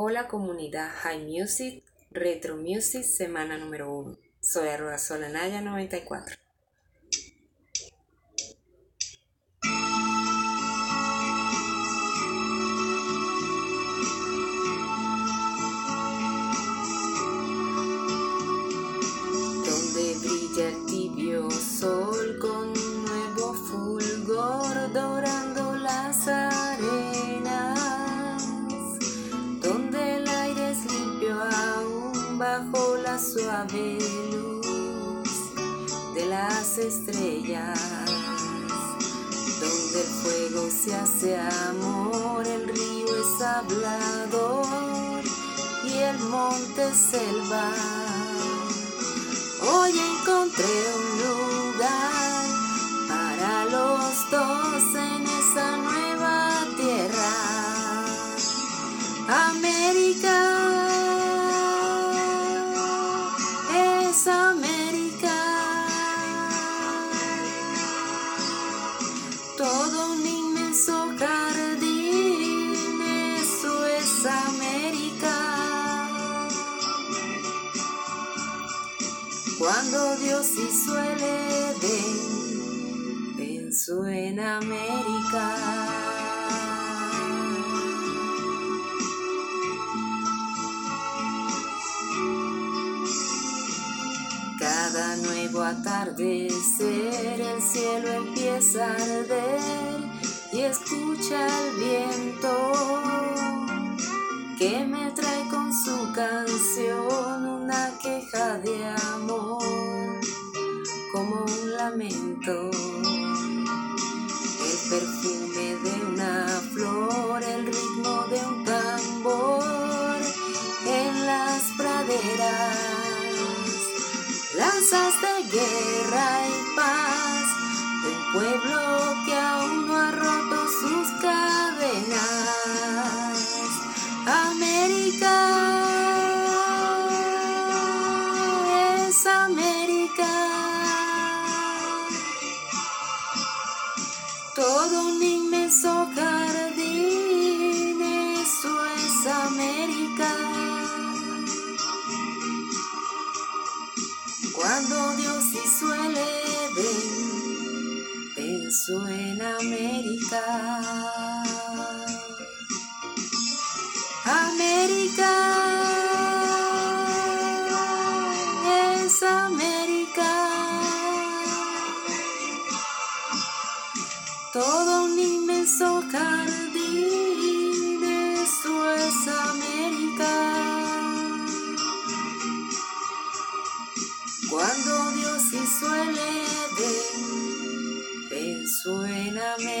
Hola comunidad High Music, Retro Music, semana número 1. Soy Arroba Solanaya 94. Suave luz de las estrellas, donde el fuego se hace amor, el río es hablador y el monte selva. Hoy encontré un lugar es América. Todo un inmenso jardín, eso es América. Cuando Dios hizo el Edén, pensó en América. Cada nuevo atardecer el cielo empieza a arder y escucha el viento que me trae con su canción una queja de amor como un lamento. El perfume América es América. Todo un inmenso jardín, eso es América. Cuando Dios hizo el Edén, pensó en América. todo un inmenso jardín, eso es América. Cuando Dios hizo el Edén, pensó en América.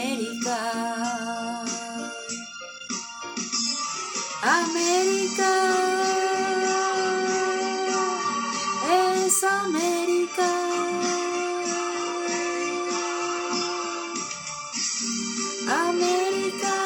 アメリカ